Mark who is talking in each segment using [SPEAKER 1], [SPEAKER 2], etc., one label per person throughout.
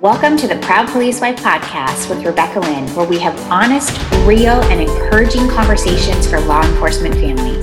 [SPEAKER 1] Welcome to the Proud Police Wife podcast with Rebecca Lynn, where we have honest, real, and encouraging conversations for law enforcement families.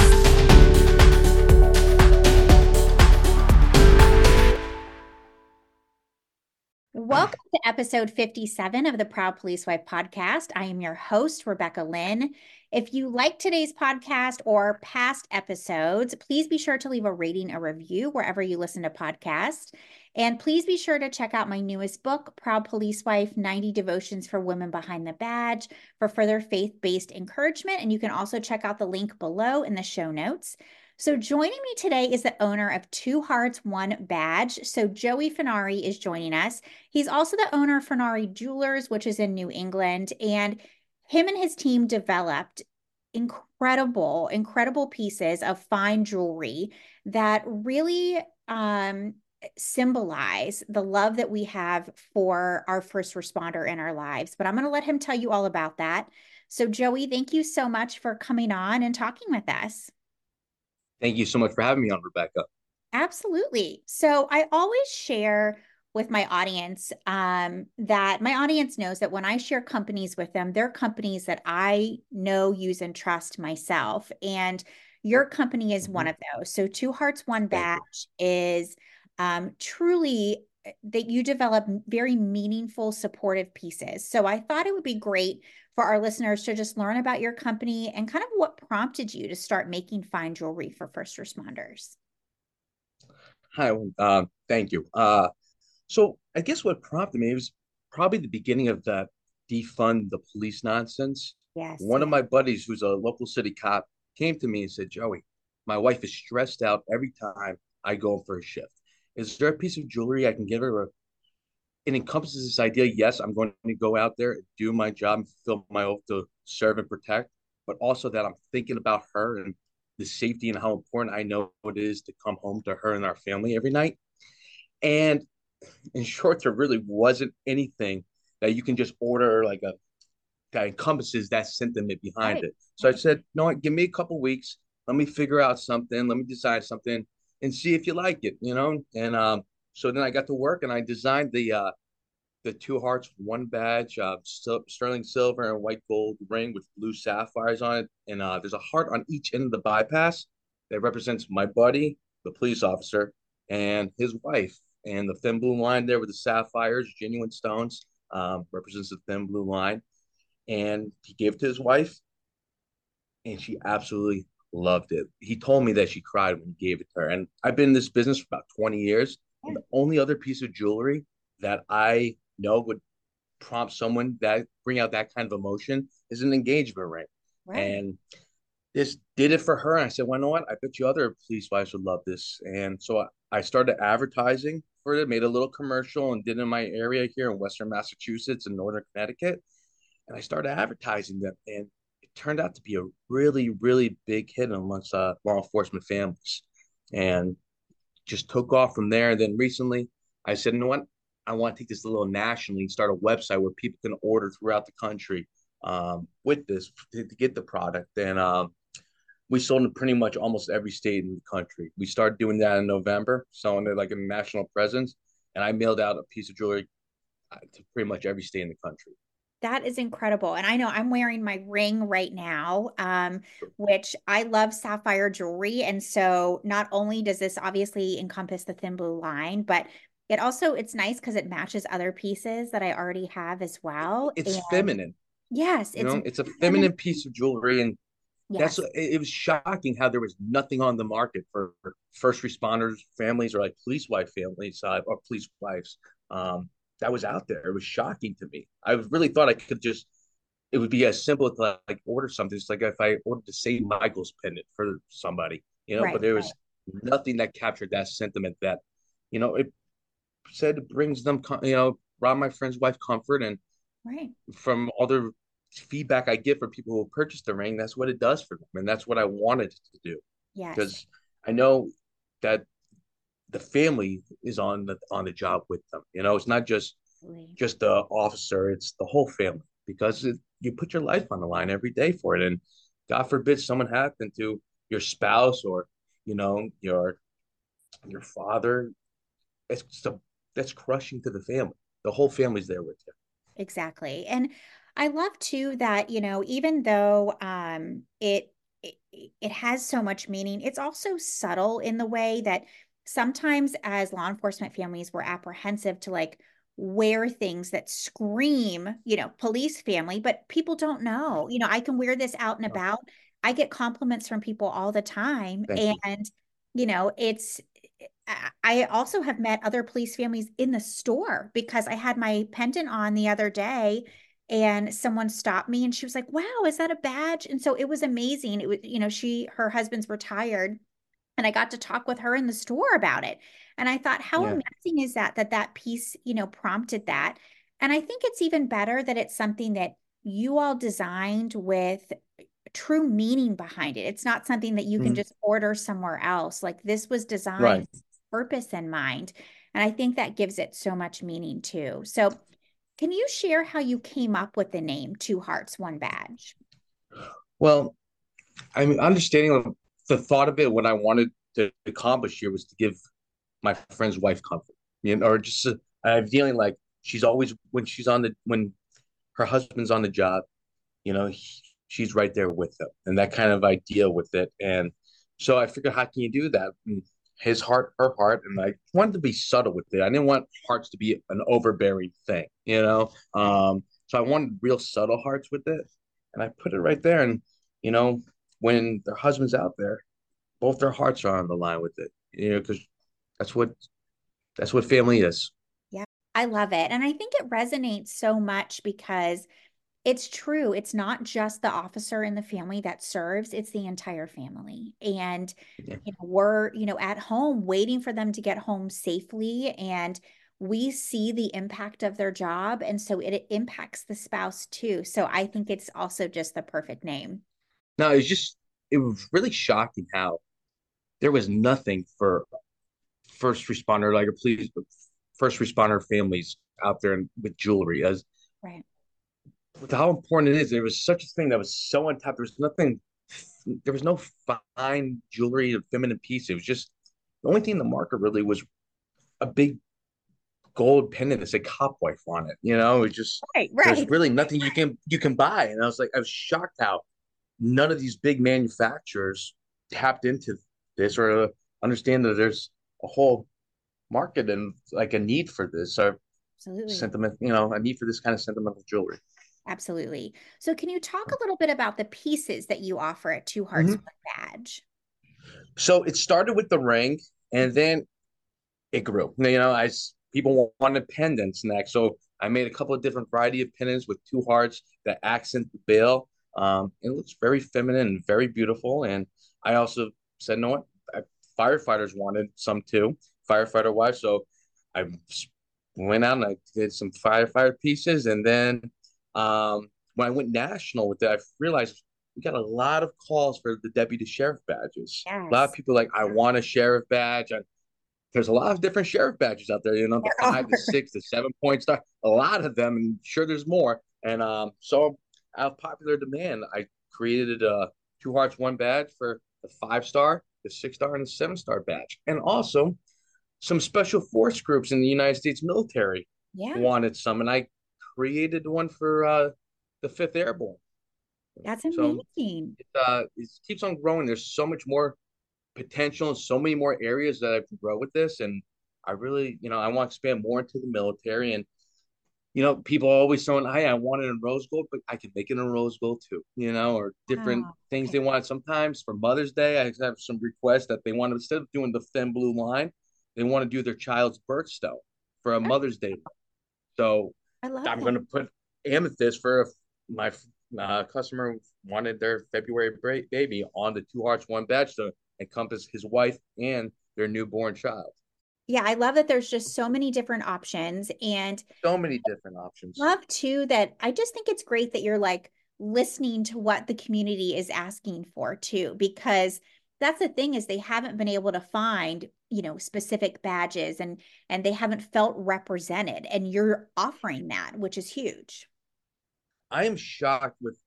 [SPEAKER 1] Welcome to episode 57 of the Proud Police Wife podcast. I am your host, Rebecca Lynn. If you like today's podcast or past episodes, please be sure to leave a rating, a review wherever you listen to podcasts. And please be sure to check out my newest book, Proud Police Wife 90 Devotions for Women Behind the Badge, for further faith based encouragement. And you can also check out the link below in the show notes. So, joining me today is the owner of Two Hearts, One Badge. So, Joey Furnari is joining us. He's also the owner of Furnari Jewelers, which is in New England. And him and his team developed incredible, incredible pieces of fine jewelry that really um, symbolize the love that we have for our first responder in our lives. But I'm going to let him tell you all about that. So, Joey, thank you so much for coming on and talking with us.
[SPEAKER 2] Thank you so much for having me on, Rebecca.
[SPEAKER 1] Absolutely. So, I always share with my audience um, that my audience knows that when I share companies with them, they're companies that I know, use, and trust myself. And your company is one mm-hmm. of those. So, Two Hearts, One Badge is um, truly eh, that you develop very meaningful, supportive pieces. So I thought it would be great for our listeners to just learn about your company and kind of what prompted you to start making fine jewelry for first responders.
[SPEAKER 2] Hi, uh, thank you. Uh, so I guess what prompted me was probably the beginning of that defund the police nonsense.
[SPEAKER 1] Yes.
[SPEAKER 2] One of my buddies, who's a local city cop, came to me and said, Joey, my wife is stressed out every time I go for a shift. Is there a piece of jewelry I can give her? It encompasses this idea. Yes, I'm going to go out there, do my job, and fulfill my oath to serve and protect, but also that I'm thinking about her and the safety and how important I know it is to come home to her and our family every night. And in short, there really wasn't anything that you can just order like a that encompasses that sentiment behind right. it. So I said, no, give me a couple weeks. Let me figure out something. Let me decide something and see if you like it, you know. And um, so then I got to work and I designed the uh, the two hearts, one badge, uh, sterling silver and white gold ring with blue sapphires on it, and uh, there's a heart on each end of the bypass that represents my buddy, the police officer, and his wife. And the thin blue line there with the sapphires, genuine stones, um, represents the thin blue line. And he gave it to his wife, and she absolutely loved it. He told me that she cried when he gave it to her. And I've been in this business for about 20 years. And the only other piece of jewelry that I know would prompt someone that bring out that kind of emotion is an engagement ring. Right. And this did it for her. And I said, well, you know what? I bet you other police wives would love this. And so I started advertising for it, made a little commercial and did in my area here in Western Massachusetts and Northern Connecticut. And I started advertising them. And it turned out to be a really, really big hit amongst uh, law enforcement families, and just took off from there. And then recently, I said, you know what? I want to take this a little nationally and start a website where people can order throughout the country um, with this to, to, get the product. And um, we sold in pretty much almost every state in the country. We started doing that in November, selling it like a national presence. And I mailed out a piece of jewelry uh, to pretty much every state in the country.
[SPEAKER 1] That is incredible. And I know I'm wearing my ring right now, um, which I love sapphire jewelry. And so not only does this obviously encompass the thin blue line, but it also it's nice because it matches other pieces that I already have as well.
[SPEAKER 2] It's and feminine.
[SPEAKER 1] Yes.
[SPEAKER 2] It's, you know, it's a feminine piece of jewelry. And yes. that's it was shocking how there was nothing on the market for first responders, families, or like police wife families uh, or police wives. Um, that was out there. It was shocking to me. I really thought I could just it would be as simple to like order something. It's like if I ordered the St. Michael's pendant for somebody, you know, right, but there was right. nothing that captured that sentiment that, you know, it said it brings them, you know, brought my friend's wife comfort. And
[SPEAKER 1] right.
[SPEAKER 2] from other feedback I get from people who purchased the ring, that's what it does for them. And that's what I wanted to do.
[SPEAKER 1] Yeah.
[SPEAKER 2] Because I know that the family is on the on the job with them. You know, it's not just just the officer; it's the whole family because it, you put your life on the line every day for it. And God forbid someone happened to your spouse or you know your your father. It's a, that's crushing to the family. the whole family's there with you.
[SPEAKER 1] Exactly. And I love too that, you know, even though um it, it it has so much meaning, it's also subtle in the way that sometimes as law enforcement families we're apprehensive to like wear things that scream, you know, police family, but people don't know. You know, I can wear this out and about. I get compliments from people all the time.
[SPEAKER 2] Thank
[SPEAKER 1] and, you. you know, it's, I also have met other police families in the store because I had my pendant on the other day and someone stopped me and she was like, wow, is that a badge? And so it was amazing. It was, you know, she, her husband's retired and I got to talk with her in the store about it. And I thought, how yeah. amazing is that, that that piece, you know, prompted that. And I think it's even better that it's something that you all designed with true meaning behind it. It's not something that you mm-hmm. can just order somewhere else. Like this was designed right. purpose in mind. And I think that gives it so much meaning too. So can you share how you came up with the name Two Hearts, One Badge?
[SPEAKER 2] Well, I'm understanding the thought of it, what I wanted to accomplish here was to give my friend's wife comfort, you know, or just I'm feeling like she's always when she's on the when her husband's on the job, you know, he, she's right there with them, and that kind of idea with it. And so I figured, how can you do that? And his heart, her heart, and I wanted to be subtle with it. I didn't want hearts to be an overbearing thing, you know. Um, so I wanted real subtle hearts with it, and I put it right there. And you know, when their husband's out there, both their hearts are on the line with it. You know, because that's what that's what family is.
[SPEAKER 1] Yeah, I love it, and I think it resonates so much because it's true. It's not just the officer in the family that serves, it's the entire family. And yeah. you know, we're, you know, at home waiting for them to get home safely and we see the impact of their job and so it, it impacts the spouse too. So I think it's also just the perfect name.
[SPEAKER 2] No, it's just it was really shocking how there was nothing for first responder like a police first responder families out there with jewelry as
[SPEAKER 1] right
[SPEAKER 2] with how important it is there was such a thing that was so on top there was nothing there was no fine jewelry of feminine piece it was just the only thing in the market really was a big gold pendant that said cop wife on it you know it just
[SPEAKER 1] right, right.
[SPEAKER 2] there's really nothing you can you can buy and i was like i was shocked how none of these big manufacturers tapped into this or understand that there's a whole market and like a need for this or
[SPEAKER 1] absolutely
[SPEAKER 2] sentiment you know a need for this kind of sentimental jewelry
[SPEAKER 1] absolutely so can you talk a little bit about the pieces that you offer at two hearts mm-hmm. badge
[SPEAKER 2] so it started with the ring and then it grew you know i people wanted pendants next so i made a couple of different variety of pendants with two hearts that accent the bill um, it looks very feminine and very beautiful and i also said, no what? Firefighters wanted some too, firefighter wives. So I went out and I did some firefighter pieces. And then um, when I went national with it, I realized we got a lot of calls for the deputy sheriff badges.
[SPEAKER 1] Yes.
[SPEAKER 2] A lot of people like, I want a sheriff badge. And there's a lot of different sheriff badges out there, you know, the there five, are. the six, the seven point star, a lot of them, and sure there's more. And um, so out of popular demand, I created a two hearts, one badge for the five star, the six star, and the seven star badge. And also some special force groups in the United States military
[SPEAKER 1] yeah.
[SPEAKER 2] wanted some. And I created one for uh, the Fifth Airborne.
[SPEAKER 1] That's amazing.
[SPEAKER 2] So it, uh, it keeps on growing. There's so much more potential and so many more areas that I can grow with this. And I really, you know, I want to expand more into the military. And you know, people always saying, "Hey, I want it in rose gold, but I can make it in rose gold too." You know, or different oh, things they want. Sometimes for Mother's Day, I have some requests that they want to instead of doing the thin blue line, they want to do their child's birthstone for a Mother's Day. So I love. I'm going to put amethyst for my uh, customer wanted their February baby on the two hearts one badge to encompass his wife and their newborn child
[SPEAKER 1] yeah, I love that there's just so many different options and
[SPEAKER 2] so many different options.
[SPEAKER 1] Love too that I just think it's great that you're like listening to what the community is asking for too because that's the thing is they haven't been able to find you know specific badges and and they haven't felt represented and you're offering that which is huge.
[SPEAKER 2] I am shocked with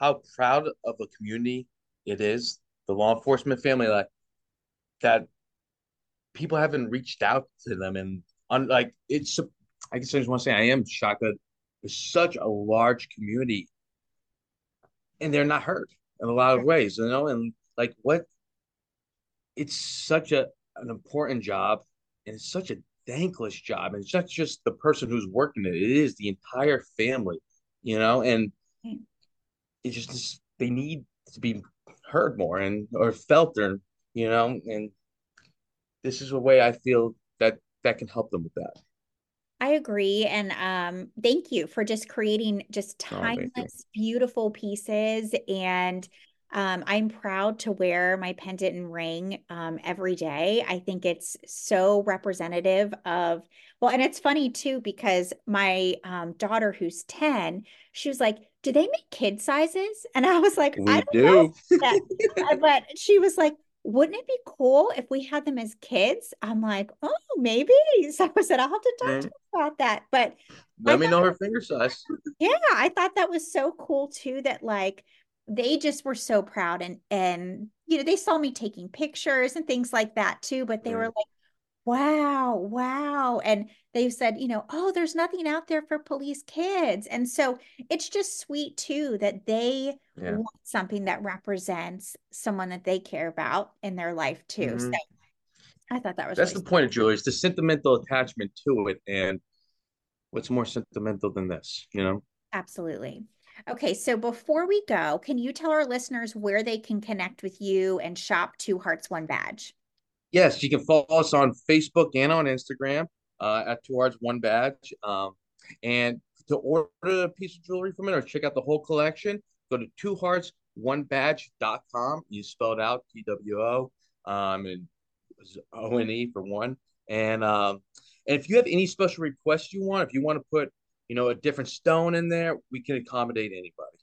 [SPEAKER 2] how proud of a community it is the law enforcement family like that people haven't reached out to them and on like it's I guess I just want to say I am shocked that there's such a large community and they're not heard in a lot of ways, you know, and like what it's such a an important job and it's such a thankless job. And it's not just the person who's working it, it is the entire family, you know, and it's just they need to be heard more and or felt or you know, and this is a way I feel that that can help them with that.
[SPEAKER 1] I agree. And um, thank you for just creating just
[SPEAKER 2] Oh,
[SPEAKER 1] timeless,
[SPEAKER 2] you.
[SPEAKER 1] beautiful pieces. And um, I'm proud to wear my pendant and ring um, every day. I think it's so representative of, well, and it's funny too, because my um, daughter, who's 10, she was like, Do they make kid sizes? And I was like, I
[SPEAKER 2] We
[SPEAKER 1] don't
[SPEAKER 2] do.
[SPEAKER 1] Uh, But she was like, wouldn't it be cool if we had them as kids? I'm like, oh, maybe. So I said, I'll have to talk to
[SPEAKER 2] Mm.
[SPEAKER 1] her about that. But I
[SPEAKER 2] Let me
[SPEAKER 1] thought,
[SPEAKER 2] know her finger size.
[SPEAKER 1] yeah, I thought that was so cool too, that like they just were so proud and and you know, they saw me taking pictures and things like that too, but they were
[SPEAKER 2] Mm.
[SPEAKER 1] like, wow, wow. And they said, you know, oh, there's nothing out there for police kids. And so it's just sweet too that they
[SPEAKER 2] Yeah.
[SPEAKER 1] want something that represents someone that they care about in their life too. So
[SPEAKER 2] Mhm.
[SPEAKER 1] I thought that was
[SPEAKER 2] That's
[SPEAKER 1] really
[SPEAKER 2] the point of jewelry. It's the sentimental attachment to it. And what's more sentimental than this, you know?
[SPEAKER 1] absolutely. Okay, so before we go, can you tell our listeners where they can connect with you and shop Two Hearts One Badge?
[SPEAKER 2] Yes, you can follow us on Facebook and on Instagram uh, at Two Hearts One Badge. Um, and to order a piece of jewelry from it or check out the whole collection, go to Two Hearts One Badge.com. You spelled out T W O um, and O N E for one. And um, and if you have any special requests you want, if you want to put you know a different stone in there, we can accommodate anybody.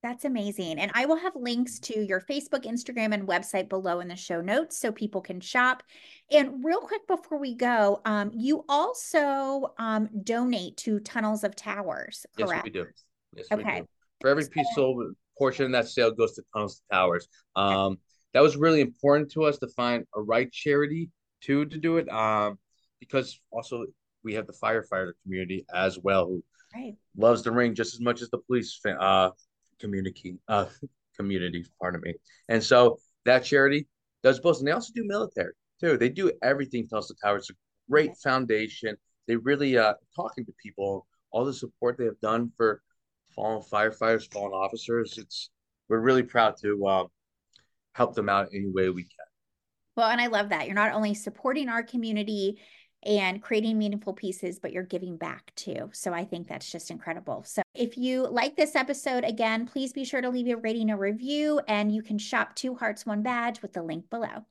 [SPEAKER 1] That's amazing. And I will have links to your Facebook, Instagram, and website below in the show notes so people can shop. And real quick before we go, um, you also um, donate to Tunnels of Towers, correct?
[SPEAKER 2] Yes, we do. Yes, we
[SPEAKER 1] Okay.
[SPEAKER 2] do. For every piece sold, portion of that sale goes to Tunnels of Towers. Um, that was really important to us to find a right charity to to do it. Um, because also we have the firefighter community as well who
[SPEAKER 1] Right.
[SPEAKER 2] loves the ring just as much as the police uh community uh community, pardon me. And so that charity does both, and they also do military too. They do everything Tunnels to Towers. It's a great
[SPEAKER 1] Okay.
[SPEAKER 2] foundation. They really uh talking to people, all the support they have done for fallen firefighters, fallen officers. It's we're really proud to um, help them out any way we can.
[SPEAKER 1] Well, and I love that. You're not only supporting our community and creating meaningful pieces, but you're giving back too. So I think that's just incredible. So if you like this episode, again, please be sure to leave a rating or review, and you can shop Two Hearts One Badge with the link below.